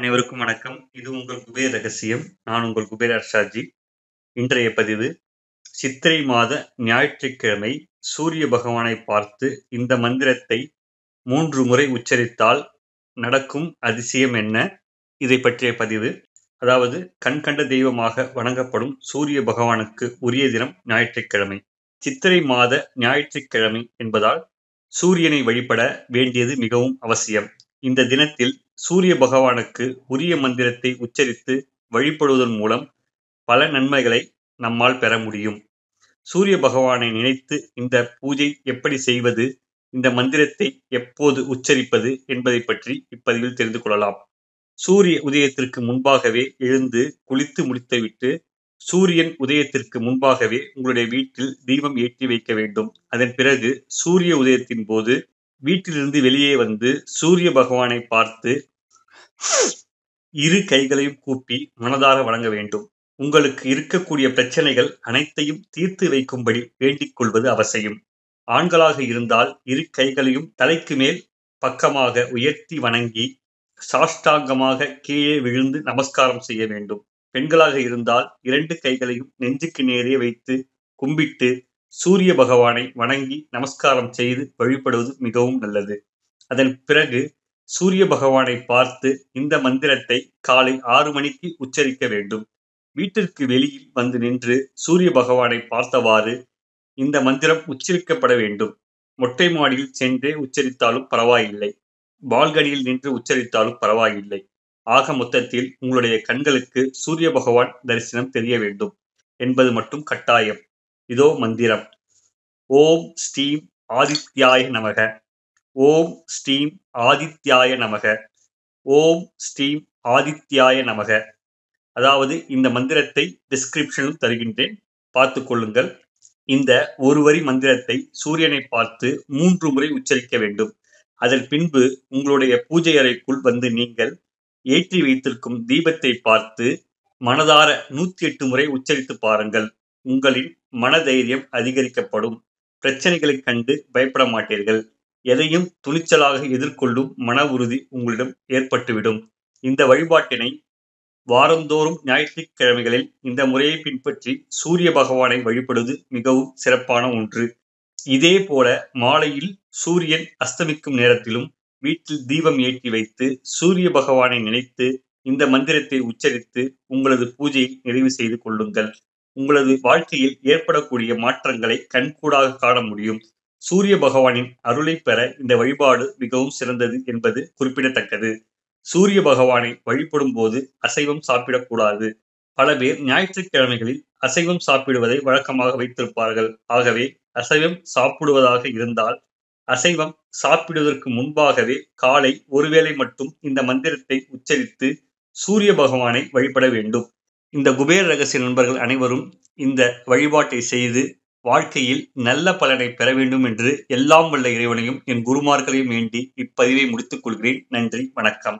அனைவருக்கும் வணக்கம். இது உங்கள் குபேர் ரகசியம். நான் உங்கள் குபேர் அர்ஷாஜி. இன்றைய பதிவு சித்திரை மாத ஞாயிற்றுக்கிழமை சூரிய பகவானை பார்த்து இந்த மந்திரத்தை மூன்று முறை உச்சரித்தால் நடக்கும் அதிசயம் என்ன? இதை பற்றிய பதிவு. அதாவது கண்கண்ட தெய்வமாக வணங்கப்படும் சூரிய பகவானுக்கு உரிய தினம் ஞாயிற்றுக்கிழமை. சித்திரை மாத ஞாயிற்றுக்கிழமை என்பதால் சூரியனை வழிபட வேண்டியது மிகவும் அவசியம். இந்த தினத்தில் சூரிய பகவானுக்கு உரிய மந்திரத்தை உச்சரித்து வழிபடுவதன் மூலம் பல நன்மைகளை நம்மால் பெற முடியும். சூரிய பகவானை நினைத்து இந்த பூஜை எப்படி செய்வது, இந்த மந்திரத்தை எப்போது உச்சரிப்பது என்பதை பற்றி இப்பதிவில் தெரிந்து கொள்ளலாம். சூரிய உதயத்திற்கு முன்பாகவே எழுந்து குளித்து முடித்துவிட்டு சூரியன் உதயத்திற்கு முன்பாகவே உங்களுடைய வீட்டில் தீபம் ஏற்றி வைக்க வேண்டும். அதன் பிறகு சூரிய உதயத்தின் போது வீட்டிலிருந்து வெளியே வந்து சூரிய பகவானை பார்த்து இரு கைகளையும் கூப்பி மனதார வணங்க வேண்டும். உங்களுக்கு இருக்கக்கூடிய பிரச்சனைகள் அனைத்தையும் தீர்த்து வைக்கும்படி வேண்டிக் கொள்வது அவசியம். ஆண்களாக இருந்தால் இரு கைகளையும் தலைக்கு மேல் பக்கமாக உயர்த்தி வணங்கி சாஷ்டாங்கமாக கீழே விழுந்து நமஸ்காரம் செய்ய வேண்டும். பெண்களாக இருந்தால் இரண்டு கைகளையும் நெஞ்சுக்கு நேரே வைத்து கும்பிட்டு சூரிய பகவானை வணங்கி நமஸ்காரம் செய்து வழிபடுவது மிகவும் நல்லது. அதன் பிறகு சூரிய பகவானை பார்த்து இந்த மந்திரத்தை காலை ஆறு மணிக்கு உச்சரிக்க வேண்டும். வீட்டிற்கு வெளியில் வந்து நின்று சூரிய பகவானை பார்த்தவாறு இந்த மந்திரம் உச்சரிக்கப்பட வேண்டும். மொட்டை மாடியில் சென்றே உச்சரித்தாலும் பரவாயில்லை. பால்கனியில் நின்று உச்சரித்தாலும் பரவாயில்லை. ஆக மொத்தத்தில் உங்களுடைய கண்களுக்கு சூரிய பகவான் தரிசனம் தெரிய வேண்டும் என்பது மட்டும் கட்டாயம். இதோ மந்திரம். ஓம் ஸ்ரீம் ஆதித்யாய நமக. ஓம் ஸ்ரீம் ஆதித்யாய நமக. ஓம் ஸ்ரீம் ஆதித்யாய நமக. அதாவது இந்த மந்திரத்தை டிஸ்கிரிப்ஷனும் தருகின்றேன். பார்த்து கொள்ளுங்கள். இந்த ஒரு வரி மந்திரத்தை சூரியனை பார்த்து மூன்று முறை உச்சரிக்க வேண்டும். அதன் பின்பு உங்களுடைய பூஜை அறைக்குள் வந்து நீங்கள் ஏற்றி வைத்திருக்கும் தீபத்தை பார்த்து மனதார நூத்தி எட்டு முறை உச்சரித்து பாருங்கள். உங்களின் மனதைரியம் அதிகரிக்கப்படும். பிரச்சனைகளைக் கண்டு பயப்பட மாட்டீர்கள். எதையும் துணிச்சலாக எதிர்கொள்ளும் மன உறுதி உங்களிடம் ஏற்பட்டுவிடும். இந்த வழிபாட்டினை வாரந்தோறும் ஞாயிற்றுக்கிழமைகளில் இந்த முறையை பின்பற்றி சூரிய பகவானை வழிபடுவது மிகவும் சிறப்பான ஒன்று. இதே போல மாலையில் சூரியன் அஸ்தமிக்கும் நேரத்திலும் வீட்டில் தீபம் ஏற்றி வைத்து சூரிய பகவானை நினைத்து இந்த மந்திரத்தை உச்சரித்து உங்களது பூஜையை நிறைவு செய்து கொள்ளுங்கள். உங்களது வாழ்க்கையில் ஏற்படக்கூடிய மாற்றங்களை கண்கூடாக காண முடியும். சூரிய பகவானின் அருளை பெற இந்த வழிபாடு மிகவும் சிறந்தது என்பது குறிப்பிடத்தக்கது. சூரிய பகவானை வழிபடும் போது அசைவம் சாப்பிடக்கூடாது. பல பேர் ஞாயிற்றுக்கிழமைகளில் அசைவம் சாப்பிடுவதை வழக்கமாக வைத்திருப்பார்கள். ஆகவே அசைவம் சாப்பிடுவதாக இருந்தால் அசைவம் சாப்பிடுவதற்கு முன்பாகவே காலை ஒருவேளை மட்டும் இந்த மந்திரத்தை உச்சரித்து சூரிய பகவானை வழிபட வேண்டும். இந்த குபேர் ரகசிய நண்பர்கள் அனைவரும் இந்த வழிபாட்டை செய்து வாழ்க்கையில் நல்ல பலனை பெற வேண்டும் என்று எல்லாம் வல்ல இறைவனையும் என் குருமார்களையும் வேண்டி இப்பதிவை முடித்துக் கொள்கிறேன். நன்றி வணக்கம்.